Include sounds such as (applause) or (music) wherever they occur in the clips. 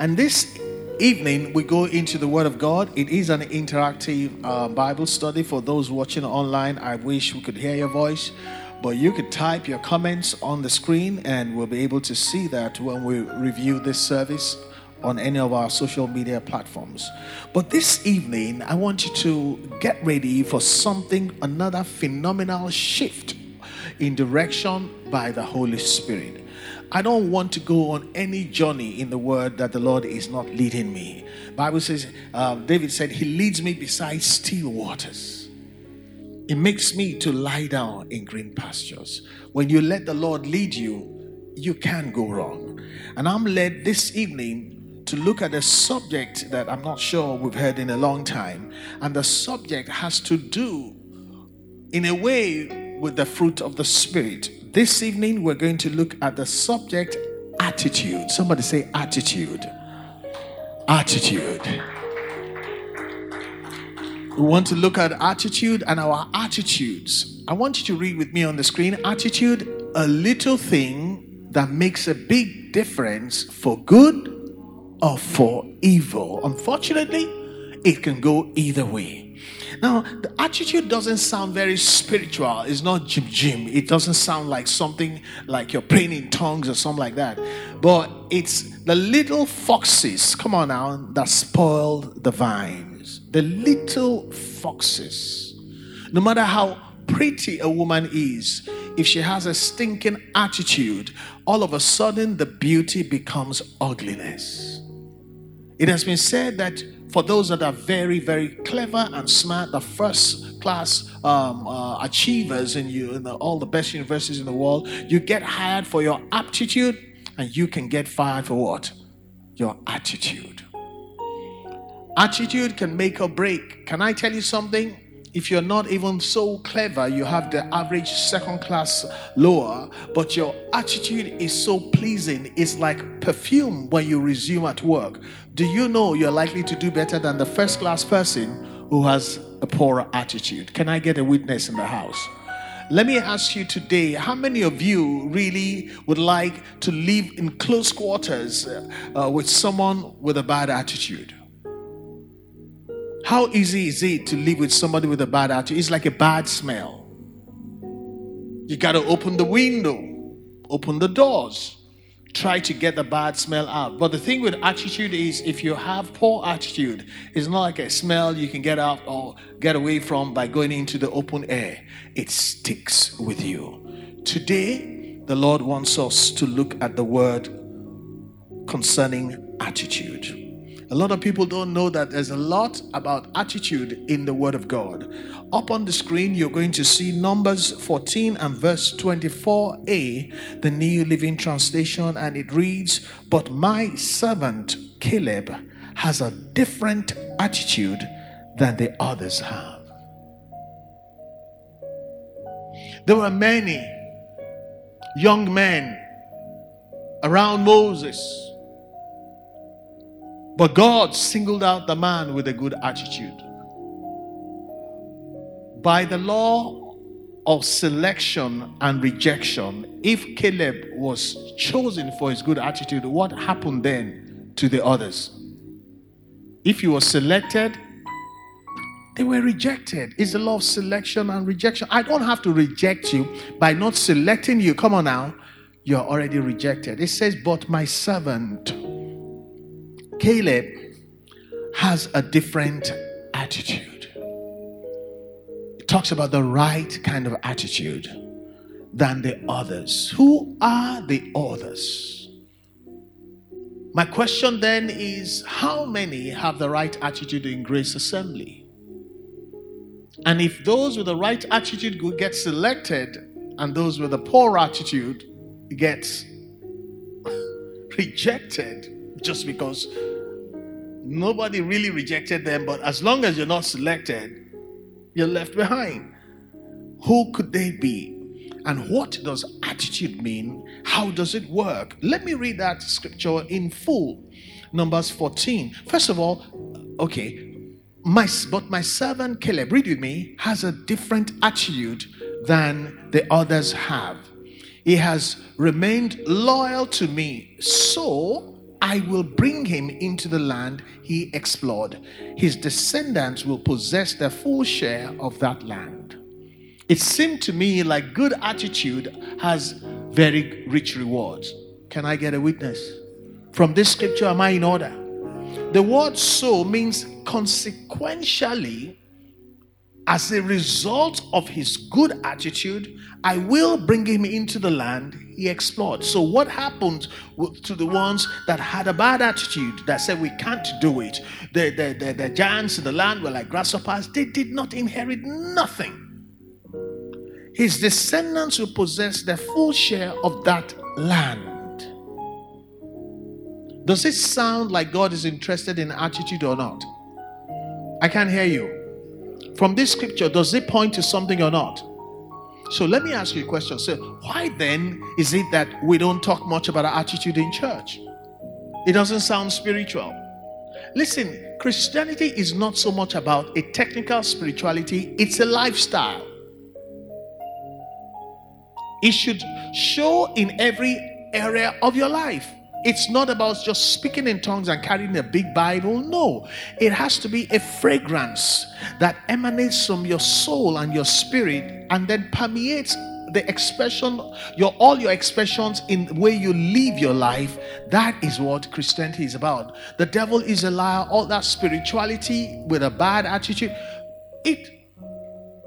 And this evening, we go into the Word of God. It is an interactive uh, Bible study for those watching online. I wish we could hear your voice, but you could type your comments on the screen, and we'll be able to see that when we review this service on any of our social media platforms. But this evening, I want you to get ready for something, another phenomenal shift in direction by the Holy Spirit. I don't want to go on any journey in the word that the Lord is not leading me. Bible says, uh, David said, He leads me beside still waters. It makes me to lie down in green pastures. When you let the Lord lead you, you can't go wrong. And I'm led this evening to look at a subject that I'm not sure we've heard in a long time. And the subject has to do, in a way, with the fruit of the Spirit. This evening, we're going to look at the subject attitude. Somebody say attitude. Attitude. We want to look at attitude and our attitudes. I want you to read with me on the screen attitude, a little thing that makes a big difference for good or for evil. Unfortunately, it can go either way. Now, the attitude doesn't sound very spiritual. It's not Jim Jim. It doesn't sound like something like you're praying in tongues or something like that. But it's the little foxes, come on now, that spoil the vines. The little foxes. No matter how pretty a woman is, if she has a stinking attitude, all of a sudden the beauty becomes ugliness. It has been said that for those that are very, very clever and smart, the first class um, uh, achievers in, you, in the, all the best universities in the world, you get hired for your aptitude and you can get fired for what? Your attitude. Attitude can make or break. Can I tell you something? If you're not even so clever, you have the average second class lower, but your attitude is so pleasing, it's like perfume when you resume at work. Do you know you're likely to do better than the first class person who has a poorer attitude? Can I get a witness in the house? Let me ask you today how many of you really would like to live in close quarters uh, with someone with a bad attitude? How easy is it to live with somebody with a bad attitude? It's like a bad smell. You got to open the window, open the doors, try to get the bad smell out. But the thing with attitude is if you have poor attitude, it's not like a smell you can get out or get away from by going into the open air. It sticks with you. Today, the Lord wants us to look at the word concerning attitude. A lot of people don't know that there's a lot about attitude in the Word of God. Up on the screen, you're going to see Numbers 14 and verse 24a, the New Living Translation, and it reads, But my servant Caleb has a different attitude than the others have. There were many young men around Moses but God singled out the man with a good attitude. By the law of selection and rejection, if Caleb was chosen for his good attitude, what happened then to the others? If he was selected, they were rejected. It's the law of selection and rejection. I don't have to reject you by not selecting you. Come on now. You're already rejected. It says, But my servant Caleb has a different attitude. It talks about the right kind of attitude than the others. Who are the others? My question then is how many have the right attitude in Grace Assembly? And if those with the right attitude get selected and those with a poor attitude get (laughs) rejected just because Nobody really rejected them, but as long as you're not selected, you're left behind. Who could they be? And what does attitude mean? How does it work? Let me read that scripture in full. Numbers 14. First of all, okay, my but my servant Caleb, read with me, has a different attitude than the others have. He has remained loyal to me. So I will bring him into the land he explored. His descendants will possess their full share of that land. It seemed to me like good attitude has very rich rewards. Can I get a witness? From this scripture, am I in order? The word so means consequentially, as a result of his good attitude, I will bring him into the land he explored. So, what happened to the ones that had a bad attitude that said, We can't do it? The, the, the, the giants in the land were like grasshoppers, they did not inherit nothing. His descendants will possess the full share of that land. Does it sound like God is interested in attitude or not? I can't hear you. From this scripture, does it point to something or not? So let me ask you a question. So, why then is it that we don't talk much about our attitude in church? It doesn't sound spiritual. Listen, Christianity is not so much about a technical spirituality, it's a lifestyle. It should show in every area of your life. It's not about just speaking in tongues and carrying a big Bible. No, it has to be a fragrance that emanates from your soul and your spirit and then permeates the expression your all your expressions in the way you live your life that is what christianity is about the devil is a liar all that spirituality with a bad attitude it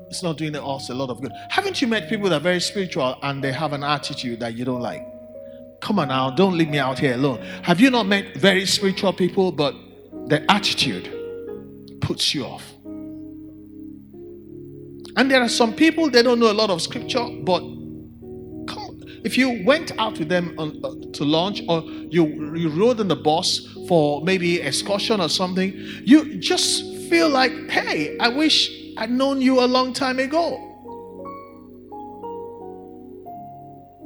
it's not doing us a lot of good. Haven't you met people that are very spiritual and they have an attitude that you don't like? Come on now, don't leave me out here alone. Have you not met very spiritual people, but the attitude puts you off? And there are some people they don't know a lot of scripture, but come, if you went out with them on, uh, to lunch or you you rode in the bus for maybe excursion or something, you just feel like, hey, I wish I'd known you a long time ago.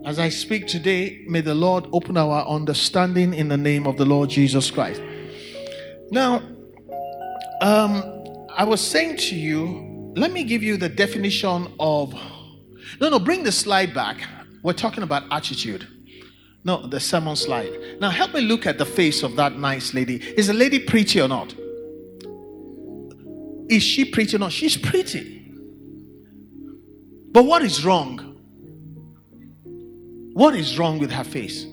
As I speak today, may the Lord open our understanding in the name of the Lord Jesus Christ. Now, um, I was saying to you, let me give you the definition of. No, no, bring the slide back. We're talking about attitude. No, the sermon slide. Now, help me look at the face of that nice lady. Is the lady pretty or not? Is she pretty or not? She's pretty. But what is wrong? What is wrong with her face?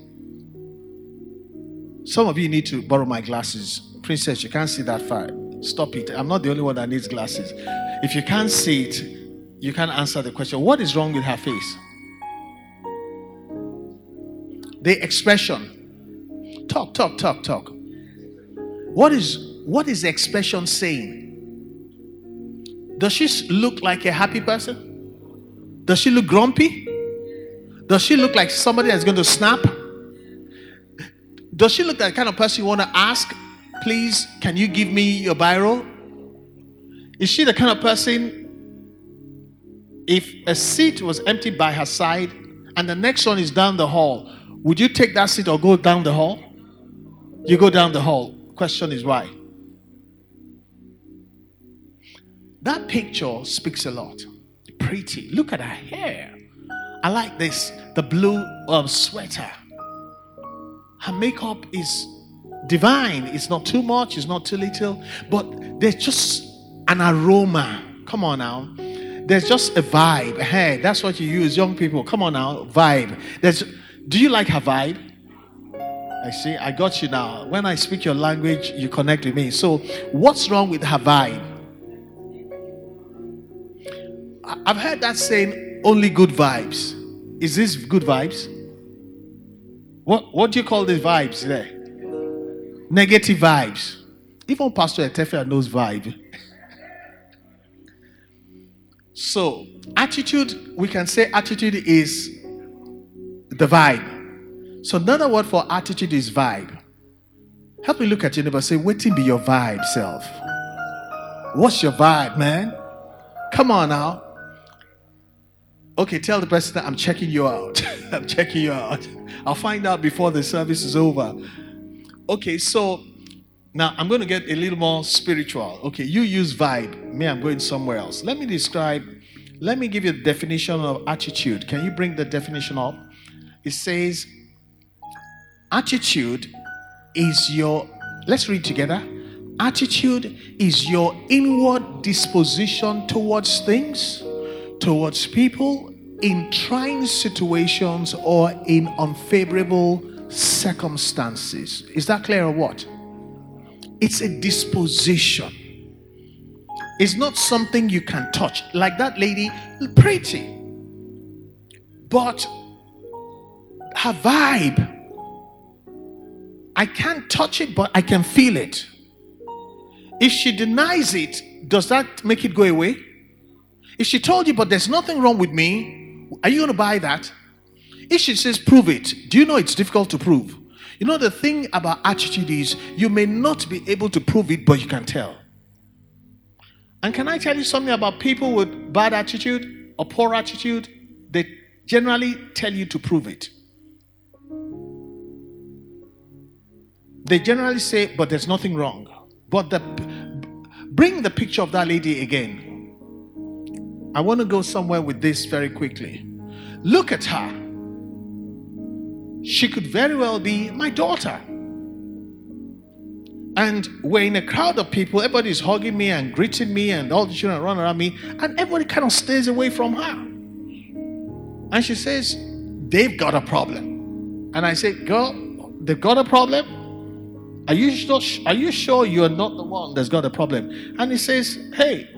Some of you need to borrow my glasses. Princess, you can't see that far. Stop it. I'm not the only one that needs glasses. If you can't see it, you can't answer the question. What is wrong with her face? The expression. Talk, talk, talk, talk. What is what is the expression saying? Does she look like a happy person? Does she look grumpy? Does she look like somebody that's going to snap? Does she look like kind of person you want to ask, please, can you give me your biro? Is she the kind of person, if a seat was empty by her side and the next one is down the hall, would you take that seat or go down the hall? You go down the hall. Question is why? That picture speaks a lot. Pretty. Look at her hair. I like this. The blue um, sweater. Her makeup is divine. It's not too much, it's not too little, but there's just an aroma. Come on now. There's just a vibe. Hey, that's what you use, young people. Come on now, vibe. There's do you like her vibe? I see, I got you now. When I speak your language, you connect with me. So, what's wrong with her vibe? I've heard that saying only good vibes. Is this good vibes? What what do you call these vibes there? Negative vibes. Even Pastor Etefia knows vibe. (laughs) so attitude, we can say attitude is the vibe. So another word for attitude is vibe. Help me look at your neighbor. Say, waiting be your vibe, self. What's your vibe, man? Come on now. Okay, tell the person that I'm checking you out. (laughs) I'm checking you out. I'll find out before the service is over. Okay, so now I'm going to get a little more spiritual. Okay, you use vibe. Me, I'm going somewhere else. Let me describe, let me give you the definition of attitude. Can you bring the definition up? It says, attitude is your, let's read together. Attitude is your inward disposition towards things, towards people, in trying situations or in unfavorable circumstances. Is that clear or what? It's a disposition. It's not something you can touch. Like that lady, pretty. But her vibe, I can't touch it, but I can feel it. If she denies it, does that make it go away? If she told you, but there's nothing wrong with me, are you going to buy that? If she says, prove it, do you know it's difficult to prove? You know, the thing about attitude is you may not be able to prove it, but you can tell. And can I tell you something about people with bad attitude or poor attitude? They generally tell you to prove it. They generally say, but there's nothing wrong. But the, bring the picture of that lady again. I want to go somewhere with this very quickly. Look at her. She could very well be my daughter. And we're in a crowd of people, everybody's hugging me and greeting me, and all the children run around me, and everybody kind of stays away from her. And she says, They've got a problem. And I say, Girl, they've got a problem? Are you sure, are you sure you're not the one that's got a problem? And he says, Hey,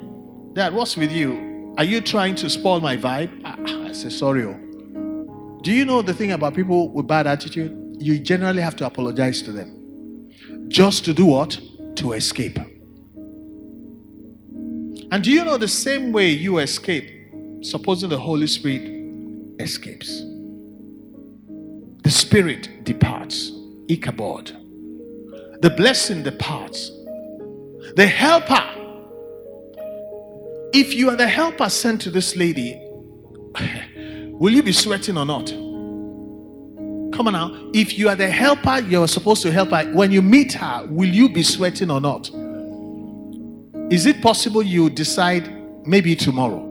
Dad, what's with you? Are you trying to spoil my vibe? Ah, ah, I, I say, Sorry. Oh. Do you know the thing about people with bad attitude? You generally have to apologize to them. Just to do what? To escape. And do you know the same way you escape, supposing the Holy Spirit escapes? The Spirit departs. Ichabod. The blessing departs. The helper. If you are the helper sent to this lady, (laughs) Will you be sweating or not? Come on now. If you are the helper, you're supposed to help her. When you meet her, will you be sweating or not? Is it possible you decide maybe tomorrow?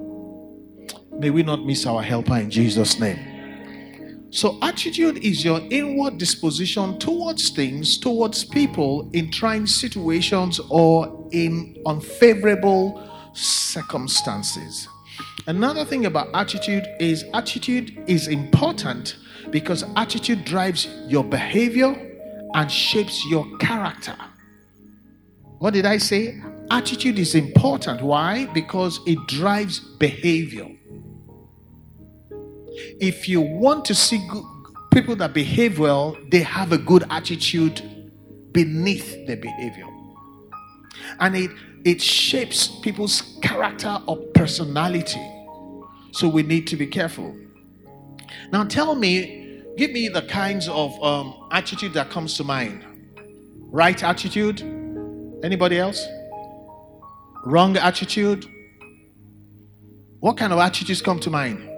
May we not miss our helper in Jesus' name. So, attitude is your inward disposition towards things, towards people in trying situations or in unfavorable circumstances. Another thing about attitude is attitude is important because attitude drives your behavior and shapes your character. What did I say? Attitude is important. Why? Because it drives behavior. If you want to see good, people that behave well, they have a good attitude beneath their behavior. And it, it shapes people's character or personality. So we need to be careful. Now tell me, give me the kinds of um, attitude that comes to mind. Right attitude? Anybody else? Wrong attitude? What kind of attitudes come to mind?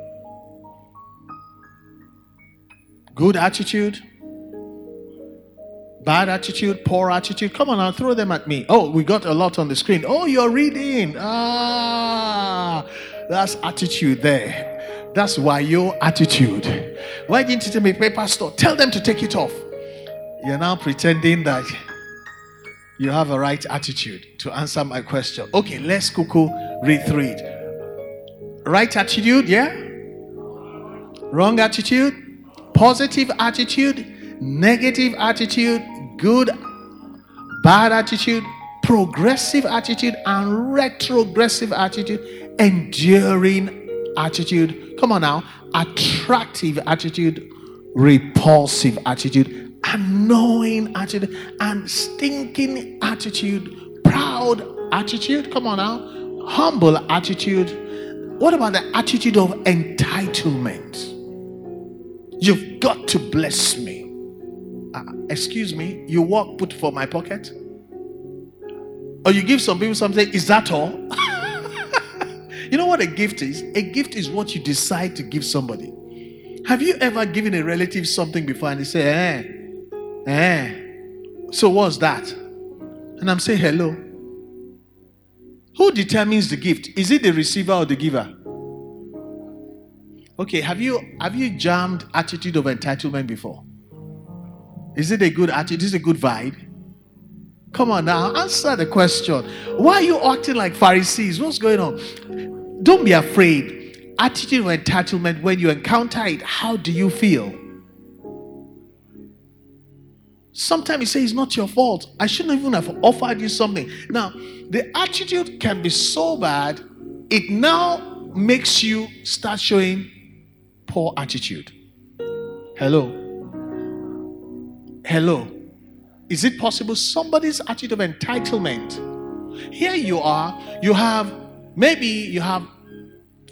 Good attitude? Bad attitude, poor attitude. Come on now, throw them at me. Oh, we got a lot on the screen. Oh, you're reading. Ah, that's attitude there. That's why your attitude. Why didn't you tell me, paper store? Tell them to take it off. You're now pretending that you have a right attitude to answer my question. Okay, let's cuckoo read through it. Right attitude, yeah? Wrong attitude? Positive attitude? Negative attitude? Good, bad attitude? Progressive attitude and retrogressive attitude? enduring attitude. Come on now. Attractive attitude, repulsive attitude, annoying attitude, and stinking attitude, proud attitude. Come on now. Humble attitude. What about the attitude of entitlement? You've got to bless me. Uh, excuse me, you walk put for my pocket? Or you give some people something, is that all? (laughs) You know what a gift is? A gift is what you decide to give somebody. Have you ever given a relative something before and they say, eh, eh? So what's that? And I'm saying, hello. Who determines the gift? Is it the receiver or the giver? Okay, have you have you jammed attitude of entitlement before? Is it a good attitude? Is it a good vibe? Come on now, answer the question. Why are you acting like Pharisees? What's going on? Don't be afraid. Attitude of entitlement, when you encounter it, how do you feel? Sometimes you say it's not your fault. I shouldn't even have offered you something. Now, the attitude can be so bad, it now makes you start showing poor attitude. Hello. Hello. Is it possible somebody's attitude of entitlement? Here you are, you have maybe you have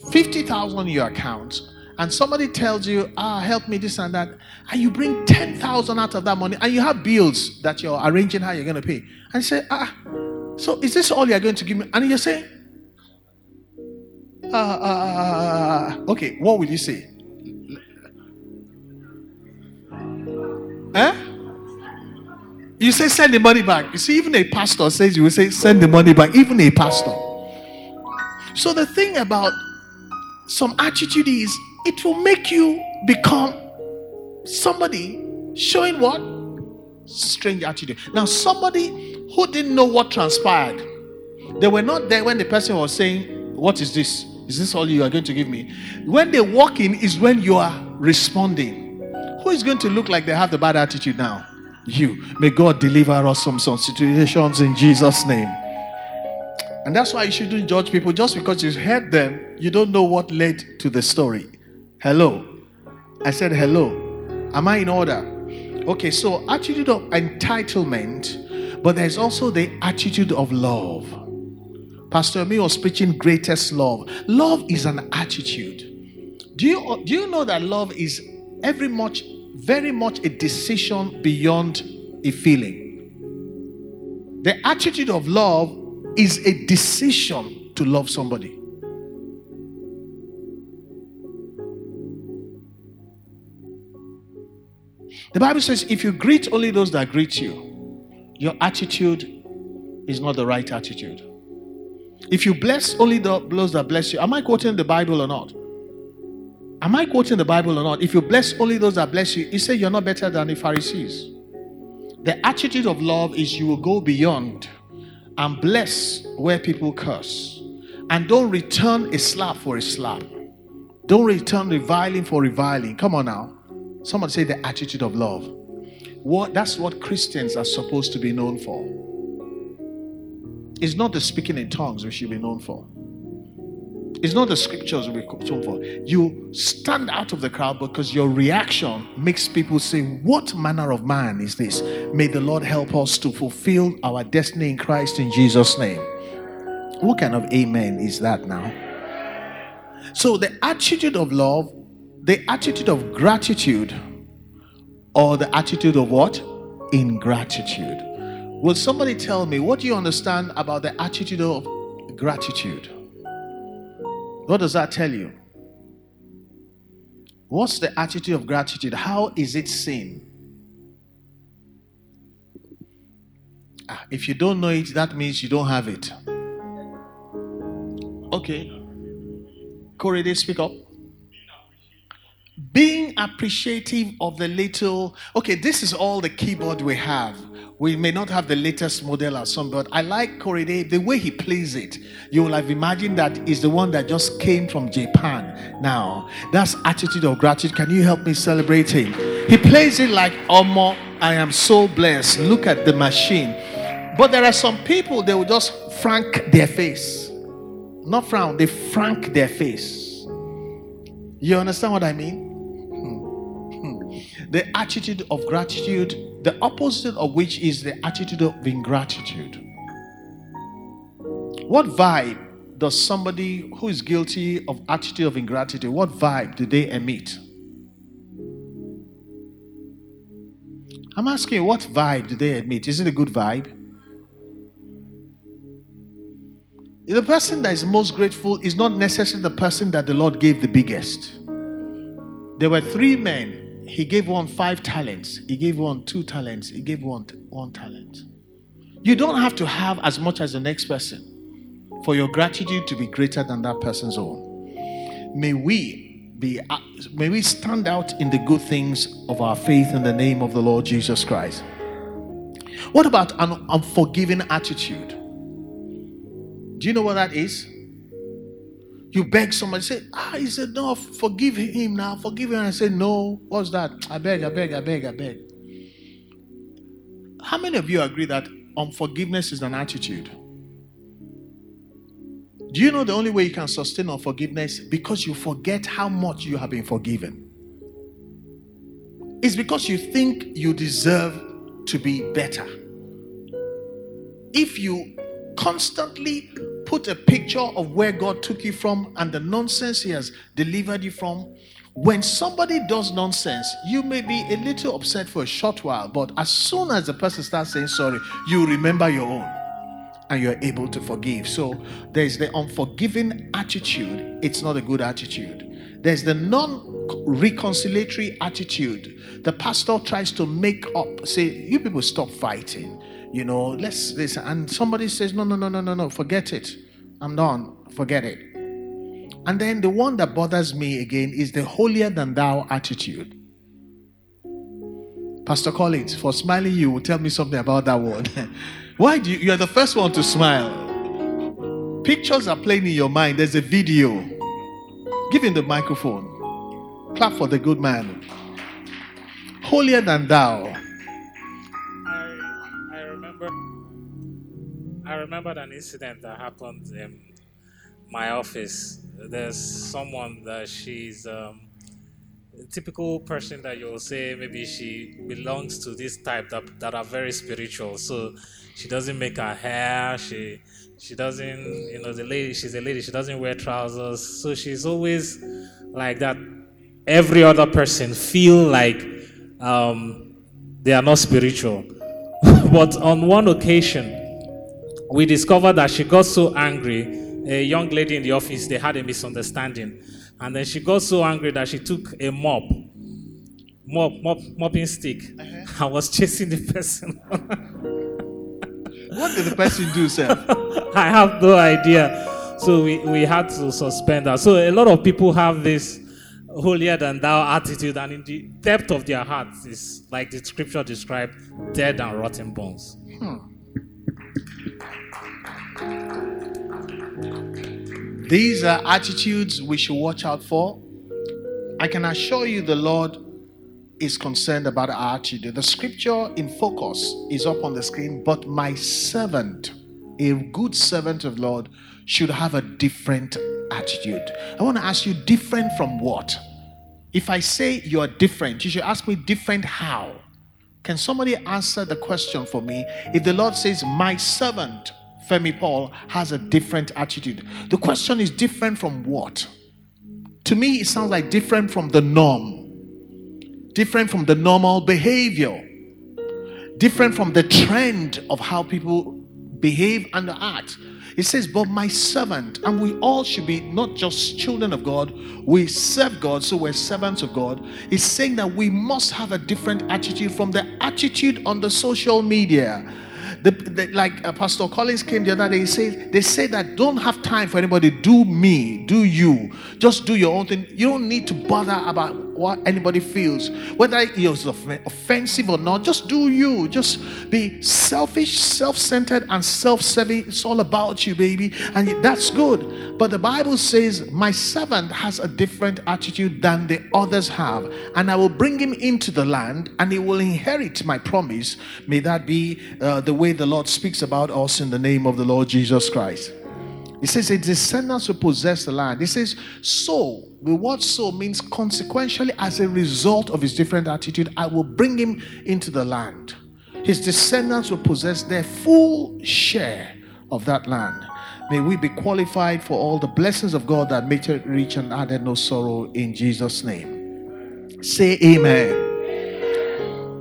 50,000 in your account and somebody tells you, ah, help me this and that, and you bring 10,000 out of that money, and you have bills that you're arranging how you're going to pay, and you say, ah, so is this all you're going to give me? And you say, ah, ah, okay, what will you say? Eh? You say, send the money back. You see, even a pastor says, you will say, send the money back, even a pastor. So the thing about some attitude is it will make you become somebody showing what? Strange attitude. Now, somebody who didn't know what transpired, they were not there when the person was saying, What is this? Is this all you are going to give me? When they walk in, is when you are responding. Who is going to look like they have the bad attitude now? You. May God deliver us from some situations in Jesus' name. And that's why you shouldn't judge people just because you heard them, you don't know what led to the story. Hello. I said hello. Am I in order? Okay, so attitude of entitlement, but there's also the attitude of love. Pastor Me was preaching greatest love. Love is an attitude. Do you do you know that love is every much very much a decision beyond a feeling? The attitude of love is a decision to love somebody. The Bible says if you greet only those that greet you, your attitude is not the right attitude. If you bless only the, those that bless you, am I quoting the Bible or not? Am I quoting the Bible or not? If you bless only those that bless you, you say you're not better than the Pharisees. The attitude of love is you will go beyond and bless where people curse. And don't return a slap for a slap. Don't return reviling for reviling. Come on now. Someone say the attitude of love. What that's what Christians are supposed to be known for. It's not the speaking in tongues we should be known for. It's not the scriptures we known for. You stand out of the crowd because your reaction makes people say, What manner of man is this? May the Lord help us to fulfill our destiny in Christ in Jesus' name. What kind of amen is that now? So, the attitude of love the attitude of gratitude or the attitude of what? Ingratitude. Will somebody tell me what do you understand about the attitude of gratitude? What does that tell you? What's the attitude of gratitude? How is it seen? Ah, if you don't know it, that means you don't have it. Okay. Corey, speak up being appreciative of the little okay this is all the keyboard we have we may not have the latest model or some but i like Korede, the way he plays it. You will have imagined that is the one that just came from japan now. That's attitude of gratitude. Can you help me celebrate him? He plays it like omo i am so blessed. Look at the machine. But there are some people they will just frank their face. Not frown they frank their face. You understand what i mean? Hmm. Hmm. The attitude of gratitude, the opposite of which is the attitude of ingratitude. What vibe does somebody who is guilty of attitude of ingratitude, what vibe do they emit? I'm asking, what vibe do they emit? Is it a good vibe? The person that is most grateful is not necessarily the person that the Lord gave the biggest. There were three men he gave one five talents, he gave one two talents, he gave one one talent. You don't have to have as much as the next person for your gratitude to be greater than that person's own. May we be may we stand out in the good things of our faith in the name of the Lord Jesus Christ. What about an unforgiving attitude? Do you know what that is? You beg somebody, say, ah, he said, no, forgive him now, forgive him. And I say, no, what's that? I beg, I beg, I beg, I beg. How many of you agree that unforgiveness is an attitude? Do you know the only way you can sustain unforgiveness? Because you forget how much you have been forgiven. It's because you think you deserve to be better. If you constantly put a picture of where God took you from and the nonsense He has delivered you from, when somebody does nonsense, you may be a little upset for a short while, but as soon as the person starts saying sorry, you remember your own and you're able to forgive. So there's the unforgiving attitude, it's not a good attitude. There's the non reconciliatory attitude. The pastor tries to make up, say, you people stop fighting. You know, let's this. And somebody says, no, no, no, no, no, no, forget it. I'm done. Forget it. And then the one that bothers me again is the holier than thou attitude. Pastor Collins, for smiling, you will tell me something about that one. (laughs) Why do you? You are the first one to smile. Pictures are playing in your mind. There's a video. Give him the microphone. Clap for the good man. Holier than thou. Remembered an incident that happened in my office. There's someone that she's um, a typical person that you'll say maybe she belongs to this type that, that are very spiritual. So she doesn't make her hair. She she doesn't, you know, the lady. She's a lady. She doesn't wear trousers. So she's always like that. Every other person feel like um, they are not spiritual. (laughs) but on one occasion, we discovered that she got so angry. A young lady in the office, they had a misunderstanding. And then she got so angry that she took a mop, mop, mop mopping stick, uh-huh. and was chasing the person. What did the person do, sir? (laughs) I have no idea. So we, we had to suspend her. So a lot of people have this holier than thou attitude, and in the depth of their hearts is like the scripture described, dead and rotten bones. Hmm. These are attitudes we should watch out for. I can assure you the Lord is concerned about our attitude. The scripture in focus is up on the screen, but my servant, a good servant of Lord, should have a different attitude. I want to ask you, different from what? If I say you're different, you should ask me, different how? Can somebody answer the question for me? If the Lord says, My servant, Femi Paul, has a different attitude, the question is different from what? To me, it sounds like different from the norm different from the normal behavior, different from the trend of how people behave and act. It says, But my servant, and we all should be not just children of God, we serve God, so we're servants of God. It's saying that we must have a different attitude from the attitude on the social media the, the, like uh, Pastor Collins came the other day, he said, they say that don't have time for anybody. Do me, do you. Just do your own thing. You don't need to bother about what anybody feels, whether it's offensive or not. Just do you. Just be selfish, self-centered, and self-serving. It's all about you, baby, and that's good. But the Bible says, "My servant has a different attitude than the others have, and I will bring him into the land, and he will inherit my promise." May that be uh, the way the Lord speaks about us in the name of the Lord Jesus Christ. He says, A descendants will possess the land. He says, So, the word so means consequentially, as a result of his different attitude, I will bring him into the land. His descendants will possess their full share of that land. May we be qualified for all the blessings of God that make it rich and added no sorrow in Jesus' name. Say amen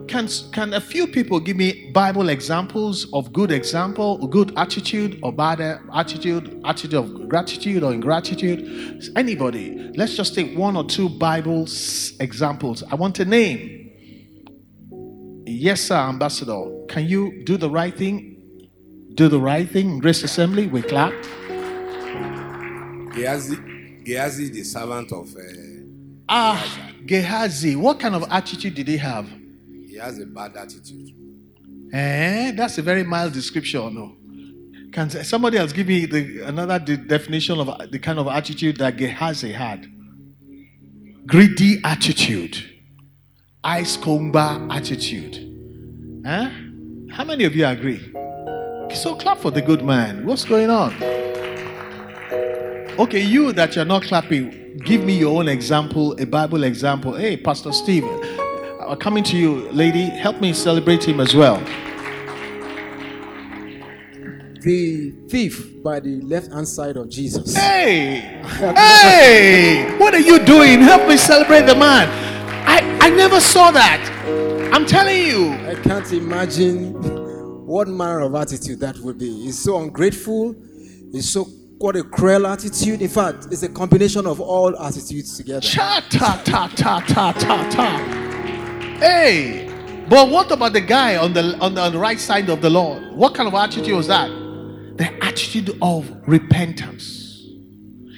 can, can a few people give me Bible examples of good example, good attitude or bad attitude, attitude of gratitude or ingratitude? Anybody? Let's just take one or two Bible examples. I want a name. Yes, sir, Ambassador. Can you do the right thing? Do the right thing. Grace Assembly, we clap. Gehazi, Gehazi the servant of uh, Ah, Gehazi. What kind of attitude did he have? Has a bad attitude. Eh, that's a very mild description, no? Can somebody else give me the, another de- definition of the kind of attitude that Gehazi had? Greedy attitude, ice comba attitude. Huh? How many of you agree? So clap for the good man. What's going on? Okay, you that you're not clapping, give me your own example, a Bible example. Hey, Pastor Steve, I'm coming to you, lady. Help me celebrate him as well. The thief by the left hand side of Jesus. Hey, (laughs) hey, what are you doing? Help me celebrate the man. I, I never saw that. I'm telling you. I can't imagine what manner of attitude that would be. He's so ungrateful. He's so what a cruel attitude. In fact, it's a combination of all attitudes together. Cha ta ta ta ta ta ta. Hey, but what about the guy on the on the, on the right side of the Lord? What kind of attitude was that? The attitude of repentance.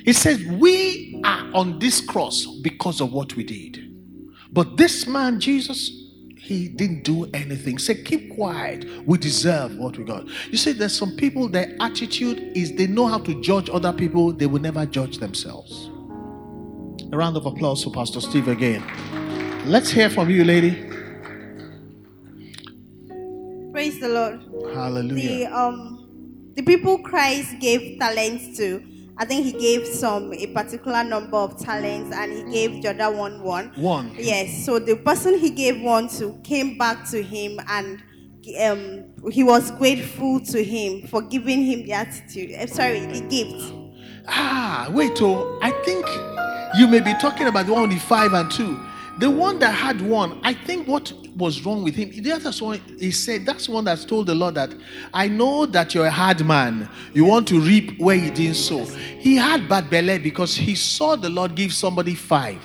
He says, We are on this cross because of what we did. But this man, Jesus, he didn't do anything. Say, keep quiet. We deserve what we got. You see, there's some people, their attitude is they know how to judge other people, they will never judge themselves. A round of applause for Pastor Steve again. Let's hear from you, lady. Praise the Lord. Hallelujah. The um the people Christ gave talents to, I think he gave some a particular number of talents and he gave the other one one. One. Yes. So the person he gave one to came back to him and um he was grateful to him for giving him the attitude. Uh, sorry, the gift. Ah, wait, oh, I think you may be talking about the one with the five and two. The one that had one, I think what was wrong with him, the other one, he said, that's one that told the Lord that I know that you're a hard man. You want to reap where you didn't sow. He had bad belly because he saw the Lord give somebody five.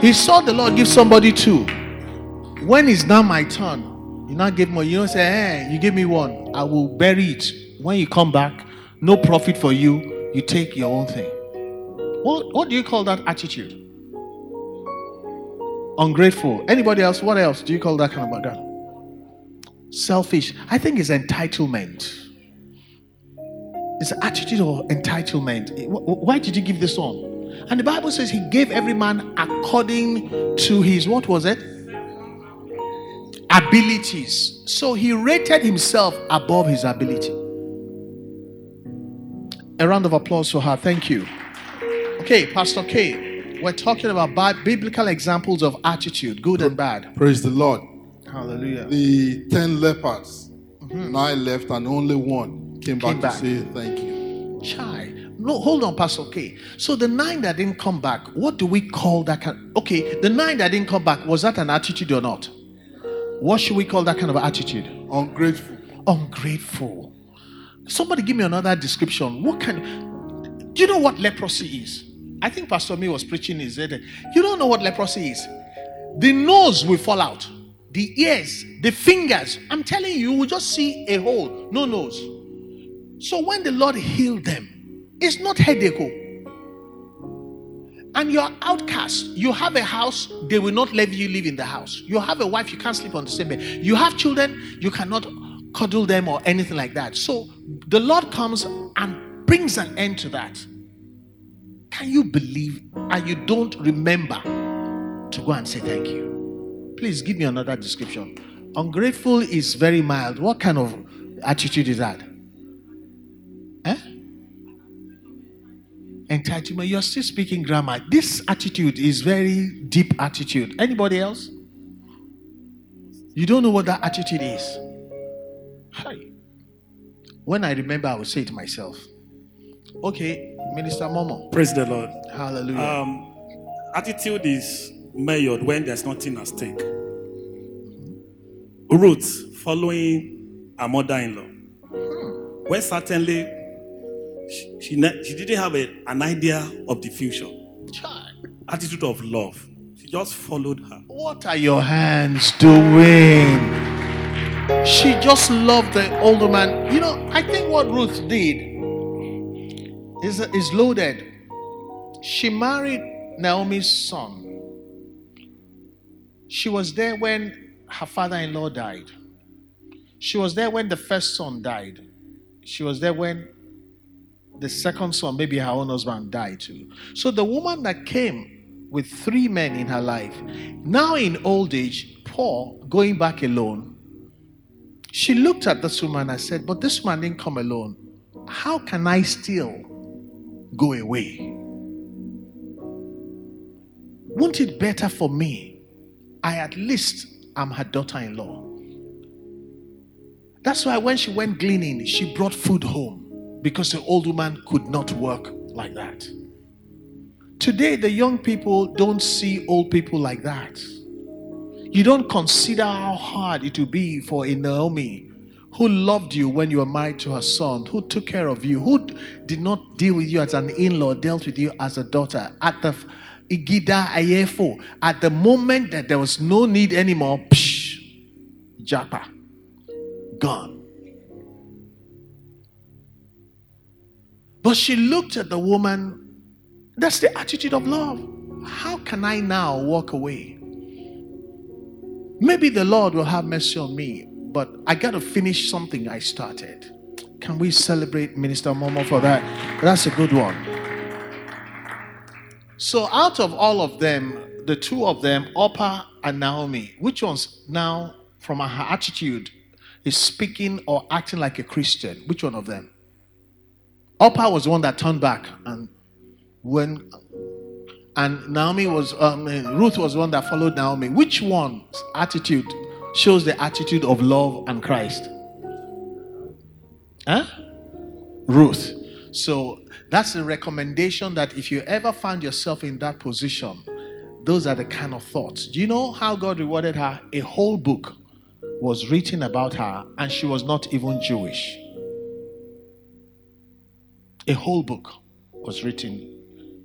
He saw the Lord give somebody two. When it's now my turn, you not give more. You don't say, hey, you give me one. I will bury it. When you come back, no profit for you. You take your own thing. What, what do you call that attitude? Ungrateful. Anybody else? What else do you call that kind of background? Selfish. I think it's entitlement. It's an attitude of entitlement. Why did you give this one? And the Bible says he gave every man according to his, what was it? Abilities. So he rated himself above his ability. A round of applause for her. Thank you. Okay, Pastor K, we're talking about biblical examples of attitude, good and bad. Praise the Lord. Hallelujah. The ten lepers, mm-hmm. nine left, and only one came, came back, back, to say thank you. Chai. No, hold on, Pastor K. So the nine that didn't come back, what do we call that kind? Okay, the nine that didn't come back, was that an attitude or not? What should we call that kind of attitude? Ungrateful. Ungrateful. Somebody give me another description. What kind? Do you know what leprosy is? I think Pastor Me was preaching. He said, You don't know what leprosy is. The nose will fall out, the ears, the fingers. I'm telling you, you will just see a hole, no nose. So when the Lord healed them, it's not headache. Oh. And you're outcast. You have a house, they will not let you live in the house. You have a wife, you can't sleep on the same bed. You have children, you cannot cuddle them or anything like that. So the Lord comes and brings an end to that. Can you believe and you don't remember to go and say thank you? Please give me another description. Ungrateful is very mild. What kind of attitude is that? Eh? Entitlement. You're still speaking grammar. This attitude is very deep attitude. Anybody else? You don't know what that attitude is. Hi. When I remember, I will say it myself. Okay, Minister Momo. Praise the Lord. Hallelujah. Um, attitude is measured when there's nothing at stake. Ruth following her mother-in-law. Hmm. When certainly she, she, she didn't have a, an idea of the future. Child. Attitude of love. She just followed her. What are your hands doing? She just loved the older man. You know, I think what Ruth did is, is loaded. She married Naomi's son. She was there when her father in law died. She was there when the first son died. She was there when the second son, maybe her own husband, died too. So the woman that came with three men in her life, now in old age, poor, going back alone, she looked at this woman and said, But this man didn't come alone. How can I still go away? Won't it better for me? I at least am her daughter in law. That's why when she went gleaning, she brought food home because the old woman could not work like that. Today, the young people don't see old people like that. You don't consider how hard it will be for a Naomi who loved you when you were married to her son, who took care of you, who did not deal with you as an in law, dealt with you as a daughter. At the Igida Ayefo, at the moment that there was no need anymore, psh, japa, gone. But she looked at the woman. That's the attitude of love. How can I now walk away? Maybe the Lord will have mercy on me, but I got to finish something I started. Can we celebrate Minister Momo for that? That's a good one. So, out of all of them, the two of them, Orpah and Naomi, which one's now, from her attitude, is speaking or acting like a Christian? Which one of them? Orpah was the one that turned back and when and Naomi was, um, Ruth was one that followed Naomi. Which one's attitude shows the attitude of love and Christ? Huh? Ruth. So that's a recommendation that if you ever find yourself in that position, those are the kind of thoughts. Do you know how God rewarded her? A whole book was written about her, and she was not even Jewish. A whole book was written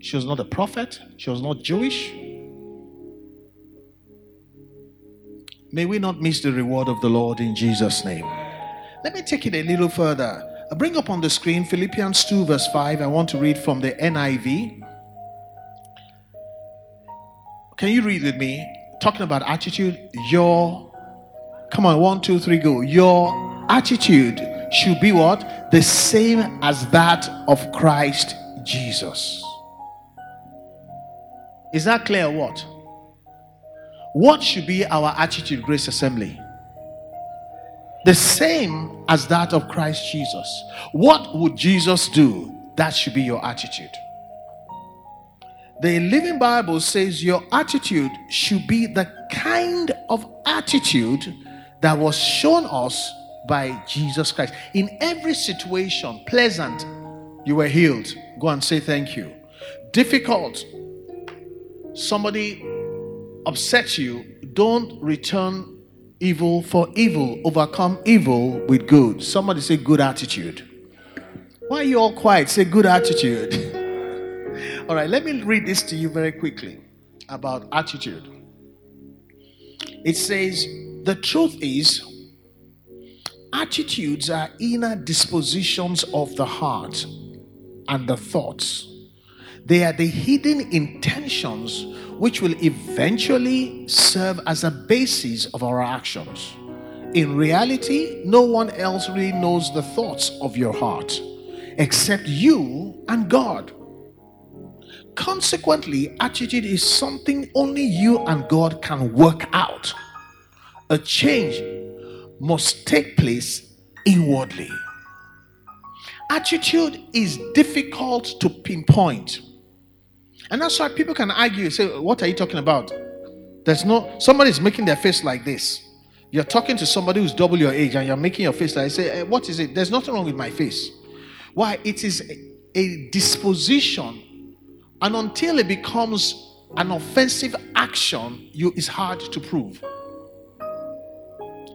she was not a prophet. She was not Jewish. May we not miss the reward of the Lord in Jesus' name. Let me take it a little further. I bring up on the screen Philippians 2, verse 5. I want to read from the NIV. Can you read with me? Talking about attitude. Your, come on, one, two, three, go. Your attitude should be what? The same as that of Christ Jesus. Is that clear what? What should be our attitude, Grace Assembly? The same as that of Christ Jesus. What would Jesus do? That should be your attitude. The Living Bible says your attitude should be the kind of attitude that was shown us by Jesus Christ. In every situation, pleasant, you were healed. Go and say thank you. Difficult, somebody upsets you, don't return evil for evil. Overcome evil with good. Somebody say good attitude. Why are you all quiet? Say good attitude. (laughs) all right, let me read this to you very quickly about attitude. It says, The truth is, attitudes are inner dispositions of the heart and the thoughts they are the hidden intentions which will eventually serve as a basis of our actions. In reality, no one else really knows the thoughts of your heart except you and God. Consequently, attitude is something only you and God can work out. A change must take place inwardly. Attitude is difficult to pinpoint and that's why people can argue, say, What are you talking about? There's no, somebody's making their face like this. You're talking to somebody who's double your age and you're making your face like say, hey, What is it? There's nothing wrong with my face. Why? It is a, disposition. And until it becomes an offensive action, you it's hard to prove.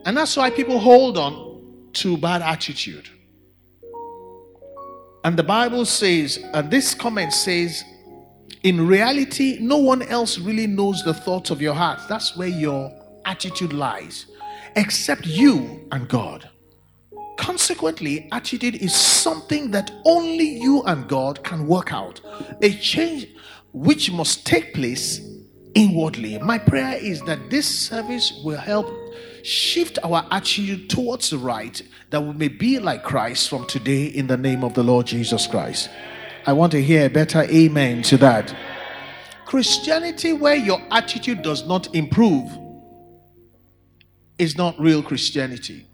And that's why people hold on to bad attitude. And the Bible says, and this comment says, in reality, no one else really knows the thoughts of your heart. That's where your attitude lies, except you and God. consequently, attitude is something that only you and God can work out. A change which must take place inwardly. My prayer is that this service will help shift our attitude towards the right, that we may be like Christ from today in the name of the Lord Jesus Christ. I want to hear a better amen to that. Christianity, where your attitude does not improve, is not real Christianity.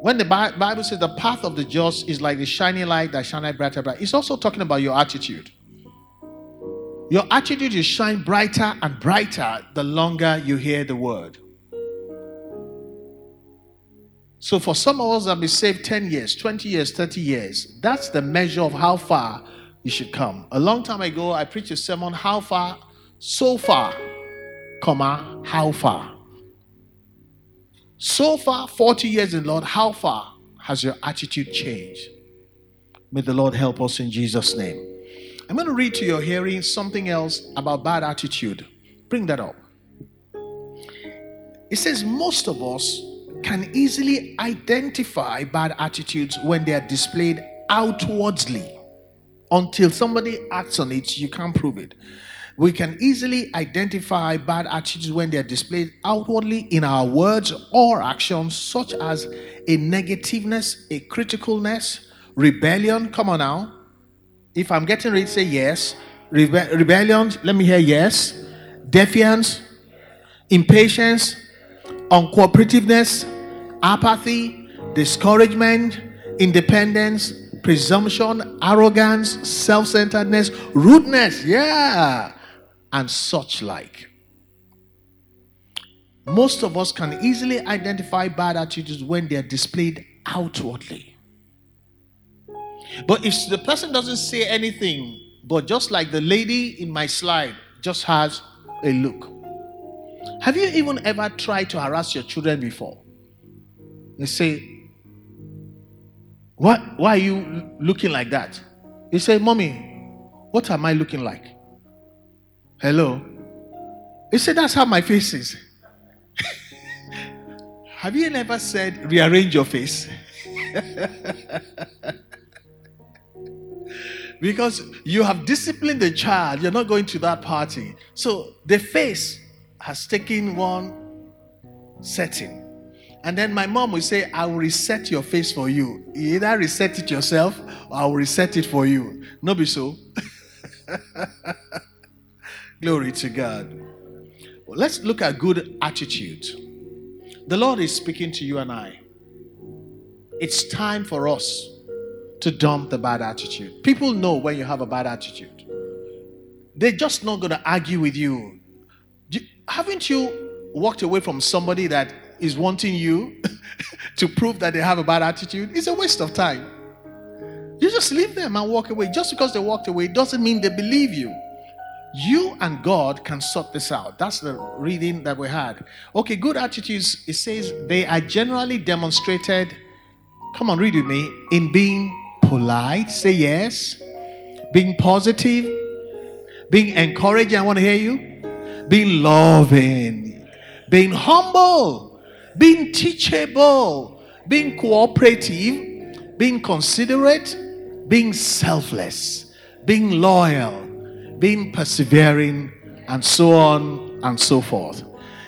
When the Bible says the path of the just is like the shining light that shines brighter, brighter, it's also talking about your attitude. Your attitude will shine brighter and brighter the longer you hear the word. So, for some of us that be saved 10 years, 20 years, 30 years, that's the measure of how far you should come. A long time ago, I preached a sermon, How far? So far, comma, how far? So far, 40 years in Lord, how far has your attitude changed? May the Lord help us in Jesus' name. I'm going to read to your hearing something else about bad attitude. Bring that up. It says most of us can easily identify bad attitudes when they are displayed outwardly. Until somebody acts on it, you can't prove it. We can easily identify bad attitudes when they are displayed outwardly in our words or actions, such as a negativeness, a criticalness, rebellion. Come on now if I'm getting ready, say yes. Rebe- rebellion, let me hear yes. Defiance, impatience, uncooperativeness, apathy, discouragement, independence, presumption, arrogance, self centeredness, rudeness, yeah, and such like. Most of us can easily identify bad attitudes when they are displayed outwardly. But if the person doesn't say anything, but just like the lady in my slide just has a look. Have you even ever tried to harass your children before? They say, what, Why are you looking like that? You say, Mommy, what am I looking like? Hello? You say, That's how my face is. (laughs) Have you never said, Rearrange your face? (laughs) because you have disciplined the child, you're not going to that party. So the face has taken one setting. And then my mom will say, I will reset your face for you. you either reset it yourself or I will reset it for you. No, be so. (laughs) Glory to God. Well, let's look at good attitude. The Lord is speaking to you and I. It's time for us to dump the bad attitude. People know when you have a bad attitude. They're just not going to argue with you. Haven't you walked away from somebody that is wanting you (laughs) to prove that they have a bad attitude? It's a waste of time. You just leave them and walk away. Just because they walked away doesn't mean they believe you. You and God can sort this out. That's the reading that we had. Okay, good attitudes, it says they are generally demonstrated. Come on, read with me. In being polite, say yes. Being positive, being encouraging, I want to hear you. Being loving, being humble, being teachable, being cooperative, being considerate, being selfless, being loyal, being persevering, and so on and so forth.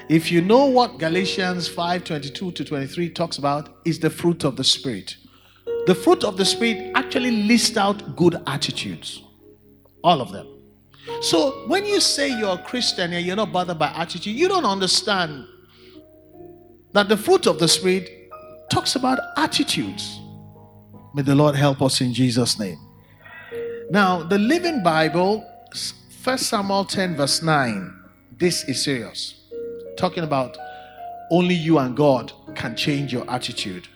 If you know what Galatians 5 22 to 23 talks about, is the fruit of the Spirit. The fruit of the Spirit actually lists out good attitudes, all of them. So when you say you're a Christian and you're not bothered by attitude, you don't understand that the fruit of the Spirit talks about attitudes. May the Lord help us in Jesus' name. Now, the Living Bible, 1 Samuel 10, verse 9, this is serious. Talking about only you and God can change your attitude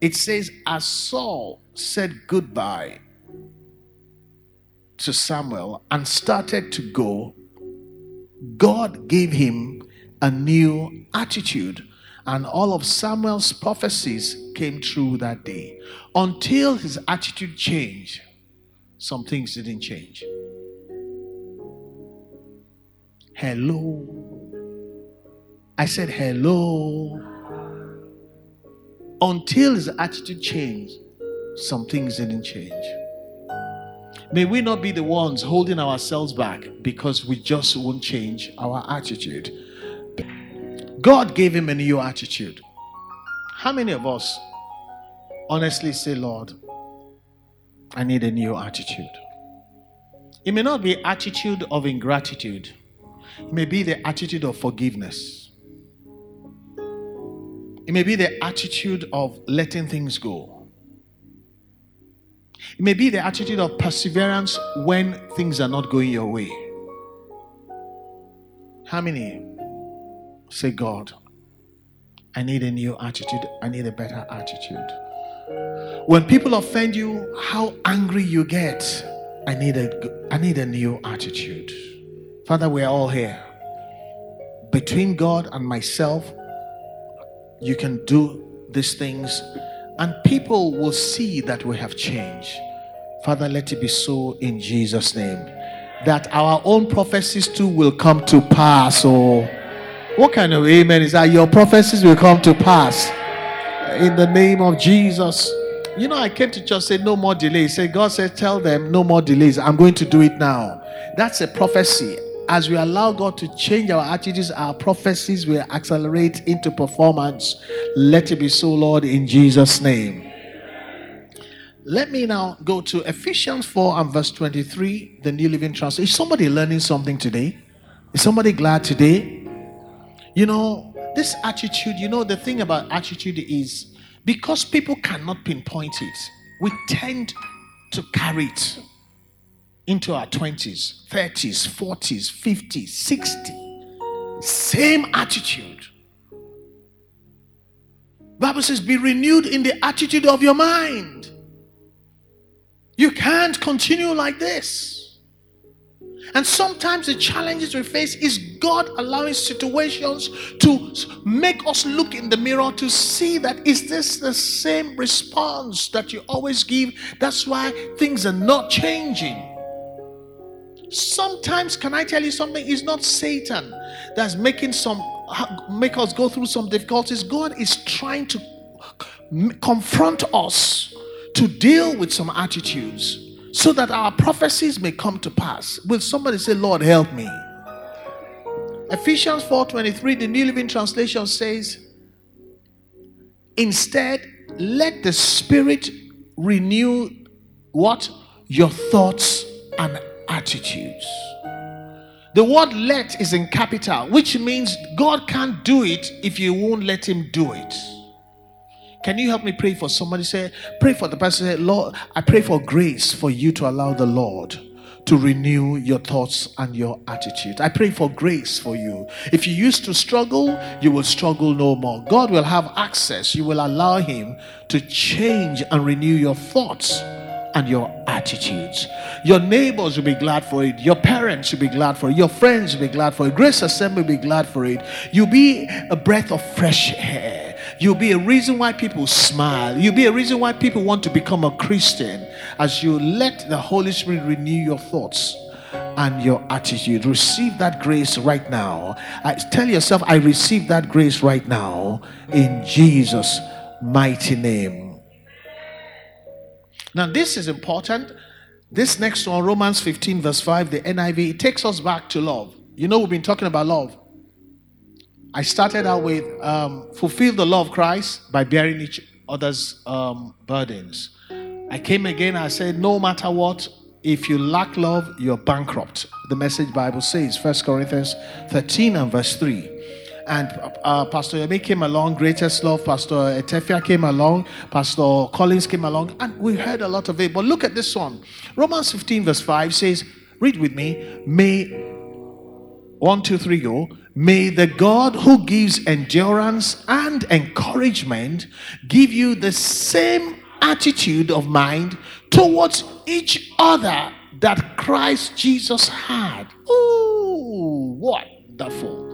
it says, as Saul said goodbye to Samuel and started to go, God gave him a new attitude. And all of Samuel's prophecies came true that day. Until his attitude changed, some things didn't change. Hello. I said, hello. until his attitude changed, some things didn't change. May we not be the ones holding ourselves back because we just won't change our attitude. God gave him a new attitude. How many of us honestly say, Lord, I need a new attitude? It may not be attitude of ingratitude. It may be the attitude of forgiveness. It may be the attitude of letting things go. It may be the attitude of perseverance when things are not going your way. How many say, God, I need a new attitude, I need a better attitude? When people offend you, how angry you get. I need a I need a new attitude. Father, we're all here. Between God and myself, you can do these things, and people will see that we have changed. Father, let it be so in Jesus' name. That our own prophecies too will come to pass. Or oh, what kind of amen is that? Your prophecies will come to pass in the name of Jesus. You know, I came to church say no more delays. Say God said, tell them no more delays. I'm going to do it now. That's a prophecy as we allow God to change our attitudes, our prophecies will accelerate into performance. Let it be so, Lord, in Jesus' name. Let me now go to Ephesians 4 and verse 23, the New Living Translation. Is somebody learning something today? Is somebody glad today? You know, this attitude, you know, the thing about attitude is because people cannot pinpoint it, we tend to carry it into our 20s, 30s, 40s, 50s, 60. Same attitude. Bible says, be renewed in the attitude of your mind. You can't continue like this. And sometimes the challenges we face is God allowing situations to make us look in the mirror to see that is this the same response that you always give? That's why things are not changing. Sometimes, can I tell you something? It's not Satan that's making some make us go through some difficulties. God is trying to confront us to deal with some attitudes so that our prophecies may come to pass. Will somebody say, Lord, help me? Ephesians 4:23, the New Living Translation says, Instead, let the Spirit renew what? Your thoughts and attitudes. The word let is in capital, which means God can't do it if you won't let Him do it. Can you help me pray for somebody? Say, pray for the person. Say, Lord, I pray for grace for you to allow the Lord to renew your thoughts and your attitude. I pray for grace for you. If you used to struggle, you will struggle no more. God will have access. You will allow Him to change and renew your thoughts and your attitudes. Your neighbors will be glad for it. Your parents will be glad for it. Your friends will be glad for it. Grace Assembly will be glad for it. You'll be a breath of fresh air. You'll be a reason why people smile. You'll be a reason why people want to become a Christian as you let the Holy Spirit renew your thoughts and your attitude. Receive that grace right now. I, tell yourself, I receive that grace right now in Jesus' mighty name. Now, this is important. This next one, Romans 15, verse 5, the NIV, it takes us back to love. You know, we've been talking about love. I started out with um, fulfill the love of Christ by bearing each other's um, burdens. I came again, I said, no matter what, if you lack love, you're bankrupt. The message Bible says, 1 Corinthians 13 and verse 3 and uh, Pastor Yemi came along, Greatest Love, Pastor Etefia came along, Pastor Collins came along, and we heard a lot of it. But look at this one. Romans 15, verse 5 says, Read with me, may one, two, three, go. May the God who gives endurance and encouragement give you the same attitude of mind towards each other that Christ Jesus had. Ooh, wonderful.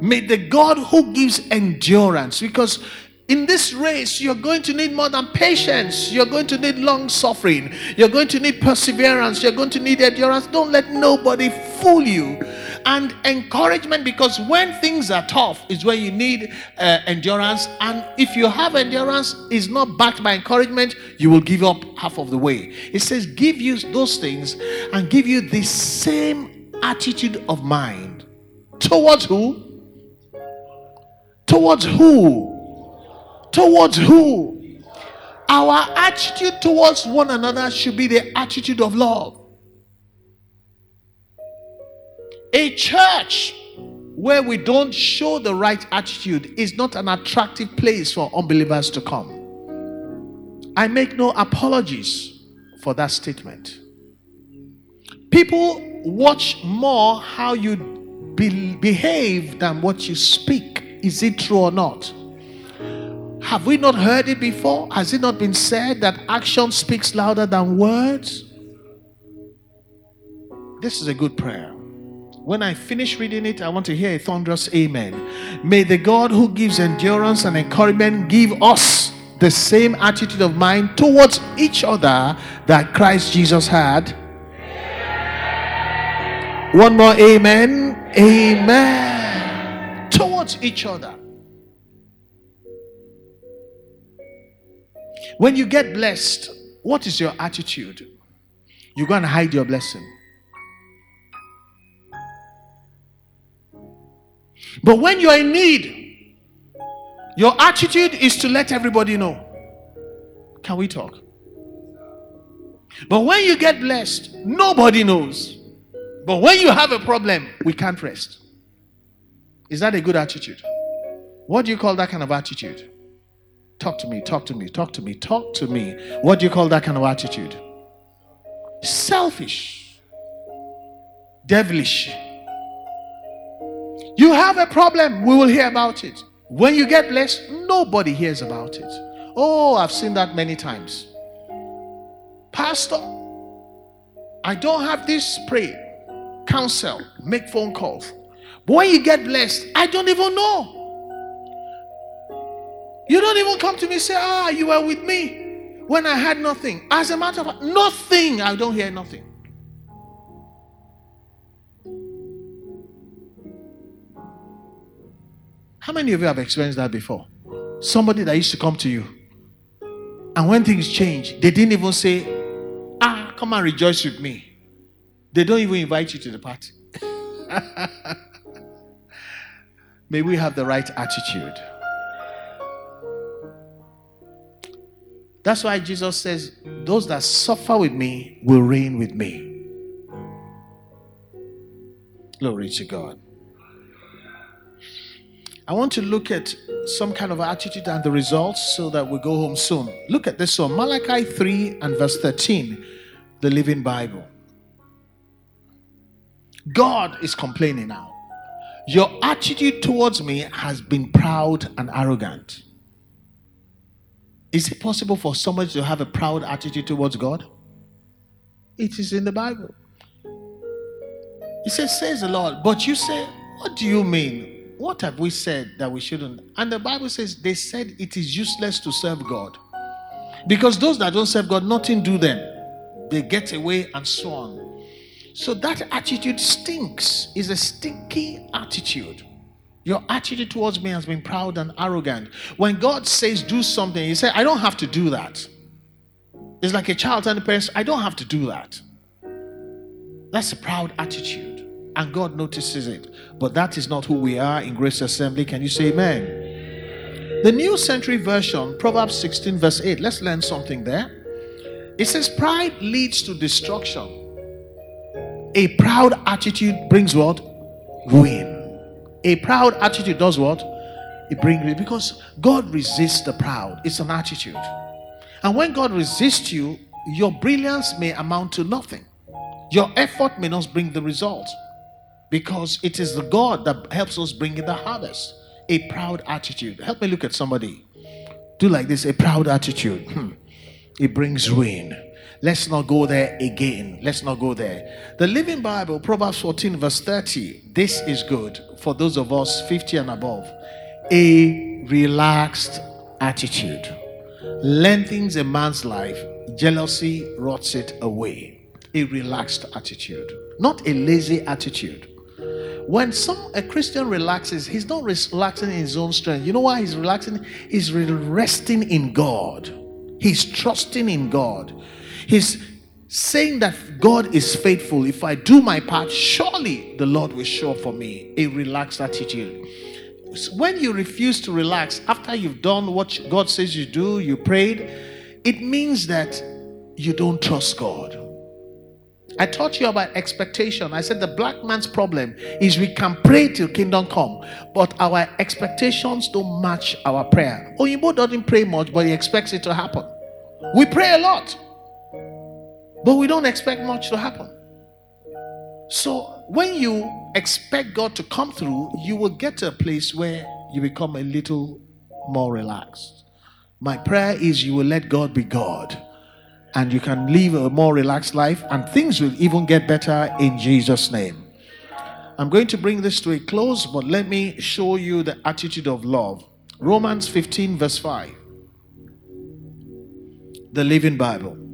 May the God who gives endurance, because in this race, you're going to need more than patience. You're going to need long suffering. You're going to need perseverance. You're going to need endurance. Don't let nobody fool you. and encouragement because when things are tough is when you need uh, endurance and if you have endurance is not backed by encouragement you will give up half of the way it says give you those things and give you the same attitude of mind towards who towards who towards who our attitude towards one another should be the attitude of love a church where we don't show the right attitude is not an attractive place for unbelievers to come. I make no apologies for that statement. People watch more how you be- behave than what you speak. Is it true or not? Have we not heard it before? Has it not been said that action speaks louder than words? This is a good prayer. When I finish reading it, I want to hear a thunderous amen. May the God who gives endurance and encouragement give us the same attitude of mind towards each other that Christ Jesus had. One more amen. Amen. Each other. When you get blessed, what is your attitude? You go and hide your blessing. But when you're in need, your attitude is to let everybody know. Can we talk? But when you get blessed, nobody knows. But when you have a problem, we can't rest. Is that a good attitude? What do you call that kind of attitude? Talk to me, talk to me, talk to me, talk to me. What do you call that kind of attitude? Selfish, devilish. You have a problem, we will hear about it. When you get blessed, nobody hears about it. Oh, I've seen that many times. Pastor, I don't have this. Pray, counsel, make phone calls. When you get blessed, I don't even know. You don't even come to me say, Ah, you were with me when I had nothing. As a matter of fact, nothing. I don't hear nothing. How many of you have experienced that before? Somebody that used to come to you, and when things change, they didn't even say, Ah, come and rejoice with me. They don't even invite you to the party. (laughs) May we have the right attitude. That's why Jesus says, Those that suffer with me will reign with me. Glory to God. I want to look at some kind of attitude and the results so that we go home soon. Look at this one Malachi 3 and verse 13, the Living Bible. God is complaining now. Your attitude towards me has been proud and arrogant. Is it possible for somebody to have a proud attitude towards God? It is in the Bible. It says, says the Lord. But you say, what do you mean? What have we said that we shouldn't? And the Bible says they said it is useless to serve God. Because those that don't serve God, nothing do them. They get away and so on. So that attitude stinks, is a stinky attitude. Your attitude towards me has been proud and arrogant. When God says do something, you say, I don't have to do that. It's like a child telling the parents, I don't have to do that. That's a proud attitude and God notices it. But that is not who we are in Grace Assembly. Can you say amen? The New Century Version, Proverbs 16, verse 8. Let's learn something there. It says, Pride leads to destruction. A proud attitude brings what? Ruin. A proud attitude does what? It brings ruin because God resists the proud. It's an attitude. And when God resists you, your brilliance may amount to nothing. Your effort may not bring the result because it is the God that helps us bring in the harvest. A proud attitude. Help me look at somebody. Do like this a proud attitude. Hmm. It brings ruin. Let's not go there again. Let's not go there. The Living Bible, Proverbs 14, verse 30. This is good for those of us 50 and above. A relaxed attitude lengthens a man's life, jealousy rots it away. A relaxed attitude, not a lazy attitude. When some a Christian relaxes, he's not relaxing in his own strength. You know why he's relaxing? He's resting in God. He's trusting in God. He's saying that God is faithful. If I do my part, surely the Lord will show for me. A relaxed attitude. When you refuse to relax after you've done what God says you do, you prayed, it means that you don't trust God. I taught you about expectation. I said the black man's problem is we can pray till kingdom come, but our expectations don't match our prayer. Oyinbo doesn't pray much, but he expects it to happen. We pray a lot, but we don't expect much to happen. So when you expect God to come through, you will get to a place where you become a little more relaxed. My prayer is you will let God be God and you can live a more relaxed life, and things will even get better in Jesus' name. I'm going to bring this to a close, but let me show you the attitude of love. Romans 15, verse 5. The Living Bible.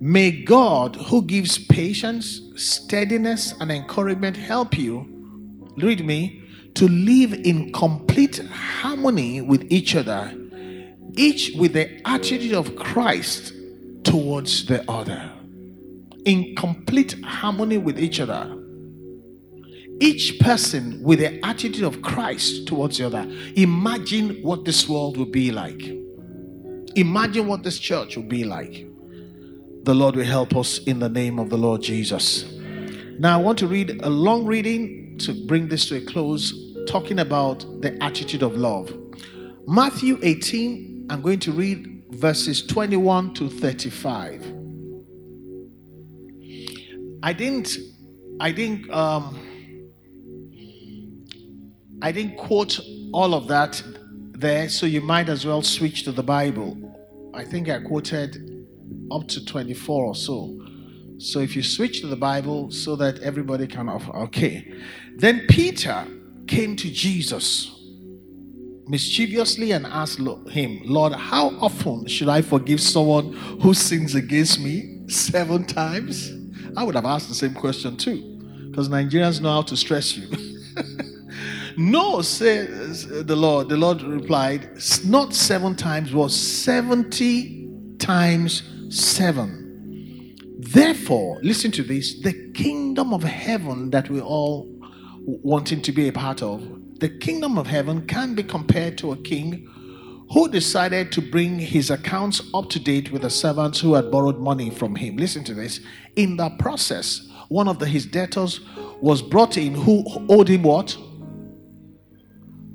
May God, who gives patience, steadiness, and encouragement, help you, read me, to live in complete harmony with each other each with the attitude of Christ towards the other, in complete harmony with each other. Each person with the attitude of Christ towards the other. Imagine what this world would be like. Imagine what this church would be like. The Lord will help us in the name of the Lord Jesus. Now, I want to read a long reading to bring this to a close, talking about the attitude of love. Matthew 18, I'm going to read verses 21 to 35. I didn't, I didn't, um, I didn't quote all of that there, so you might as well switch to the Bible. I think I quoted up to 24 or so. So if you switch to the Bible so that everybody can, okay. Then Peter came to Jesus mischievously and asked him, Lord, how often should I forgive someone who sins against me? Seven times? I would have asked the same question too, because Nigerians know how to stress you. (laughs) no, says uh, the Lord. The Lord replied, Not seven times, was 70 times seven. Therefore, listen to this the kingdom of heaven that we're all wanting to be a part of the kingdom of heaven can be compared to a king who decided to bring his accounts up to date with the servants who had borrowed money from him. Listen to this. In the process, one of the, his debtors was brought in who owed him what?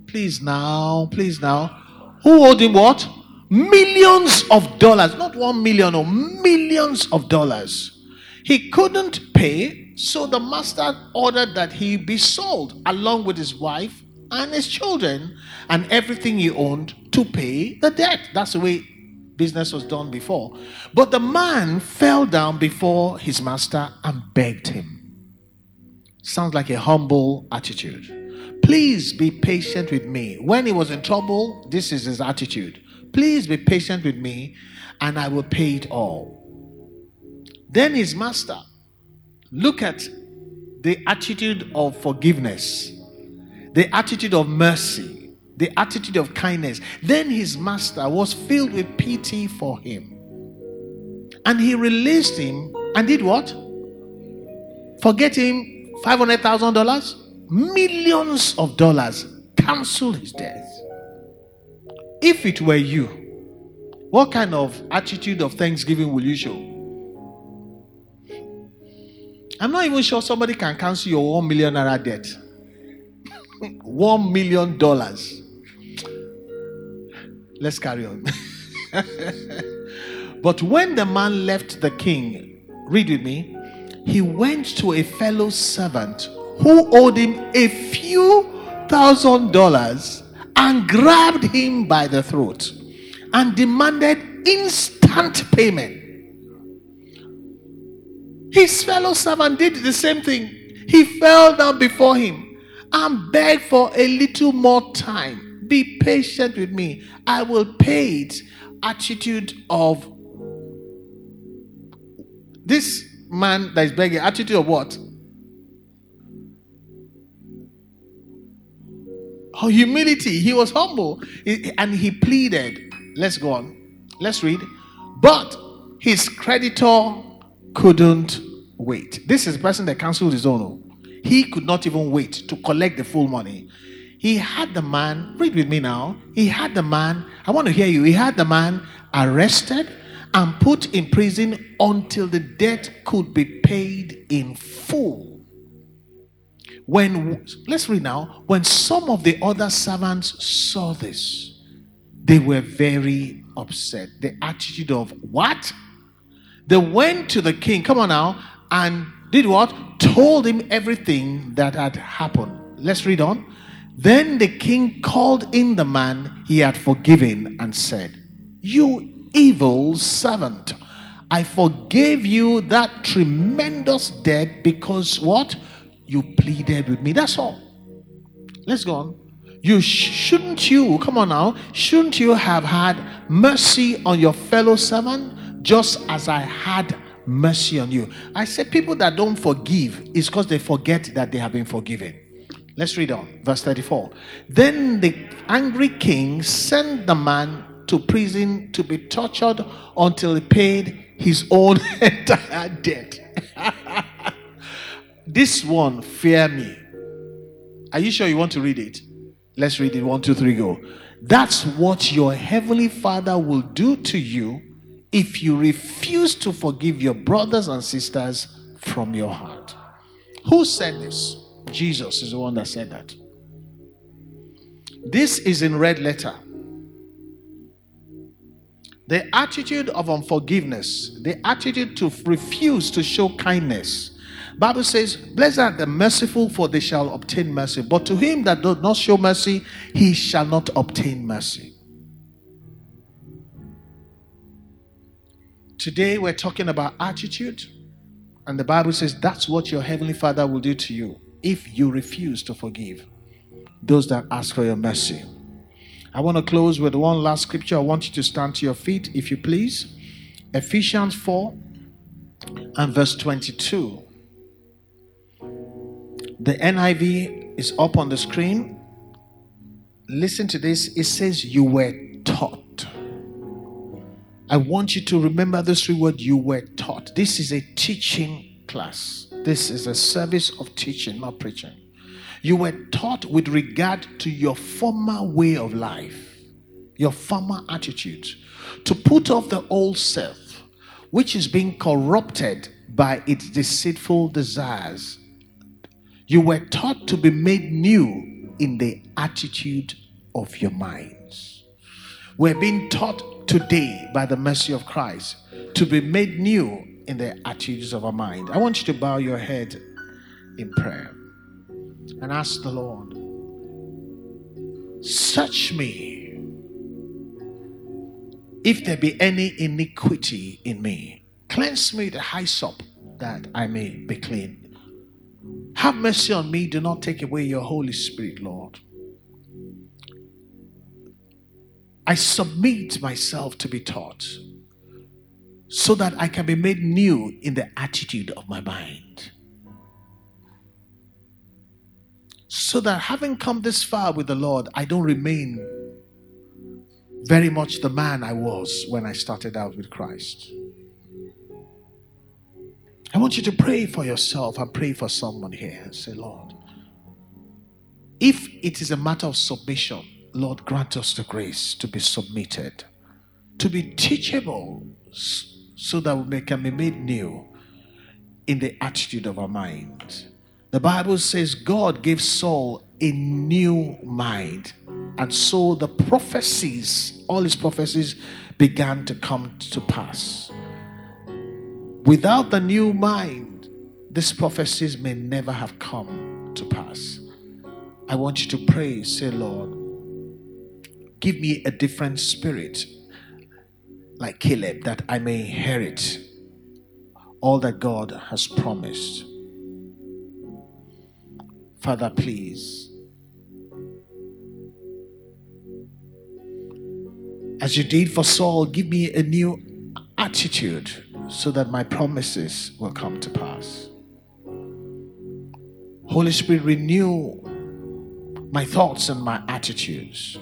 Please now, please now. Who owed him what? Millions of dollars. Not one million or millions of dollars. He couldn't pay, so the master ordered that he be sold along with his wife and his children and everything he owned to pay the debt. That's the way business was done before. But the man fell down before his master and begged him. Sounds like a humble attitude. Please be patient with me. When he was in trouble, this is his attitude. Please be patient with me and I will pay it all. Then his master, look at the attitude of forgiveness the attitude of mercy, the attitude of kindness. Then his master was filled with pity for him. And he released him and did what? Forget him $500,000? Millions of dollars. Cancel his death. If it were you, what kind of attitude of thanksgiving will you show? I'm not even sure somebody can cancel your one million naira debt. (laughs) One million dollars. Let's carry on. (laughs) but when the man left the king, read with me, he went to a fellow servant who owed him a few thousand dollars and grabbed him by the throat and demanded instant payment. His fellow servant did the same thing. He fell down before him and begged for a little more time. Be patient with me. I will pay it. Attitude of this man that is begging, attitude of what? Oh, humility. He was humble. And he pleaded. Let's go on. Let's read. But his creditor couldn't wait. This is the person that canceled his own. Oh. He could not even wait to collect the full money. He had the man, read with me now. He had the man, I want to hear you. He had the man arrested and put in prison until the debt could be paid in full. When, let's read now, when some of the other servants saw this, they were very upset. The attitude of what? They went to the king, come on now, and did what? Told him everything that had happened. Let's read on. Then the king called in the man he had forgiven and said, You evil servant, I forgave you that tremendous debt because what? You pleaded with me. That's all. Let's go on. You shouldn't you, come on now, shouldn't you have had mercy on your fellow servant just as I had mercy on you? I said people that don't forgive is because they forget that they have been forgiven. Let's read on. Verse 34. Then the angry king sent the man to prison to be tortured until he paid his own (laughs) entire debt. (laughs) this one, fear me. Are you sure you want to read it? Let's read it. One, two, three, go. That's what your heavenly Father will do to you if you refuse to forgive your brothers and sisters from your heart. Who said this? Jesus is the one that said that. This is in red letter. The attitude of unforgiveness, the attitude to refuse to show kindness, Bible says, Blessed are the merciful, for they shall obtain mercy. But to him that does not show mercy, he shall not obtain mercy. Today we're talking about attitude, and the Bible says that's what your heavenly Father will do to you if you refuse to forgive those that ask for your mercy. I want to close with one last scripture. I want you to stand to your feet, if you please. Ephesians 4 and verse 22. The NIV is up on the screen. Listen to this. It says, You were taught. I want you to remember this three word you were taught. This is a teaching class. This is a service of teaching, not preaching. You were taught with regard to your former way of life, your former attitude, to put off the old self, which is being corrupted by its deceitful desires you were taught to be made new in the attitude of your minds. We're being taught today by the mercy of Christ to be made new in the attitudes of our mind. I want you to bow your head in prayer and ask the Lord, Search me if there be any iniquity in me. Cleanse me the hyssop that I may be clean. Have mercy on me. Do not take away your Holy Spirit, Lord. I submit myself to be taught so that I can be made new in the attitude of my mind. So that having come this far with the Lord, I don't remain very much the man I was when I started out with Christ. I want you to pray for yourself and pray for someone here and say, Lord, if it is a matter of submission, Lord, grant us the grace to be submitted, to be teachable, so that we can be made new in the attitude of our mind. The Bible says God gave Saul a new mind, and so the prophecies, all his prophecies, began to come to pass. Without the new mind, these prophecies may never have come to pass. I want you to pray, say, Lord, give me a different spirit like Caleb that I may inherit all that God has promised. Father, please. As you did for Saul, give me a new attitude so that my promises will come to pass. Holy Spirit, renew my thoughts and my attitudes.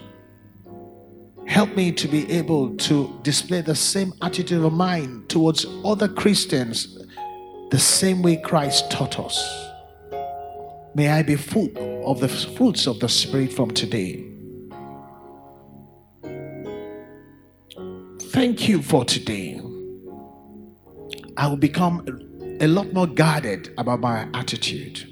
Help me to be able to display the same attitude of mind towards other Christians the same way Christ taught us. May I be full of the fruits of the Spirit from today. Thank you for today. I will become a lot more guarded about my attitude.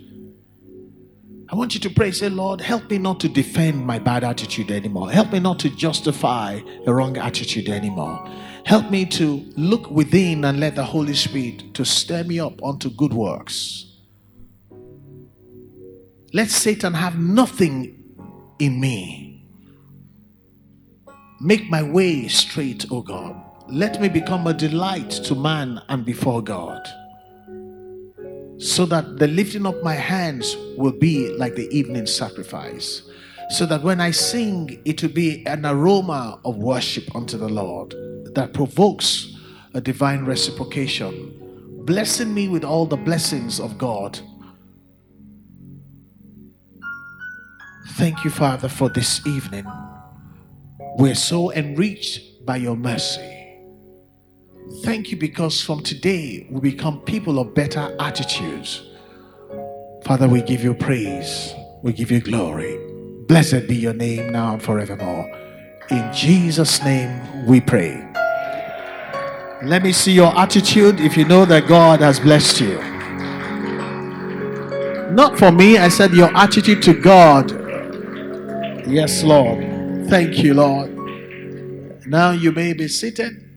I want you to pray, say, Lord, help me not to defend my bad attitude anymore. Help me not to justify a wrong attitude anymore. Help me to look within and let the Holy Spirit to stir me up onto good works. Let Satan have nothing in me. Make my way straight, O God. Let me become a delight to man and before God so that the lifting up my hands will be like the evening sacrifice. So that when I sing, it will be an aroma of worship unto the Lord that provokes a divine reciprocation, blessing me with all the blessings of God. Thank you, Father, for this evening. We're so enriched by your mercy. Thank you because from today we become people of better attitudes. Father, we give you praise, we give you glory. Blessed be your name now and forevermore. In Jesus' name we pray. Let me see your attitude if you know that God has blessed you. Not for me, I said your attitude to God. Yes, Lord. Thank you, Lord. Now you may be seated.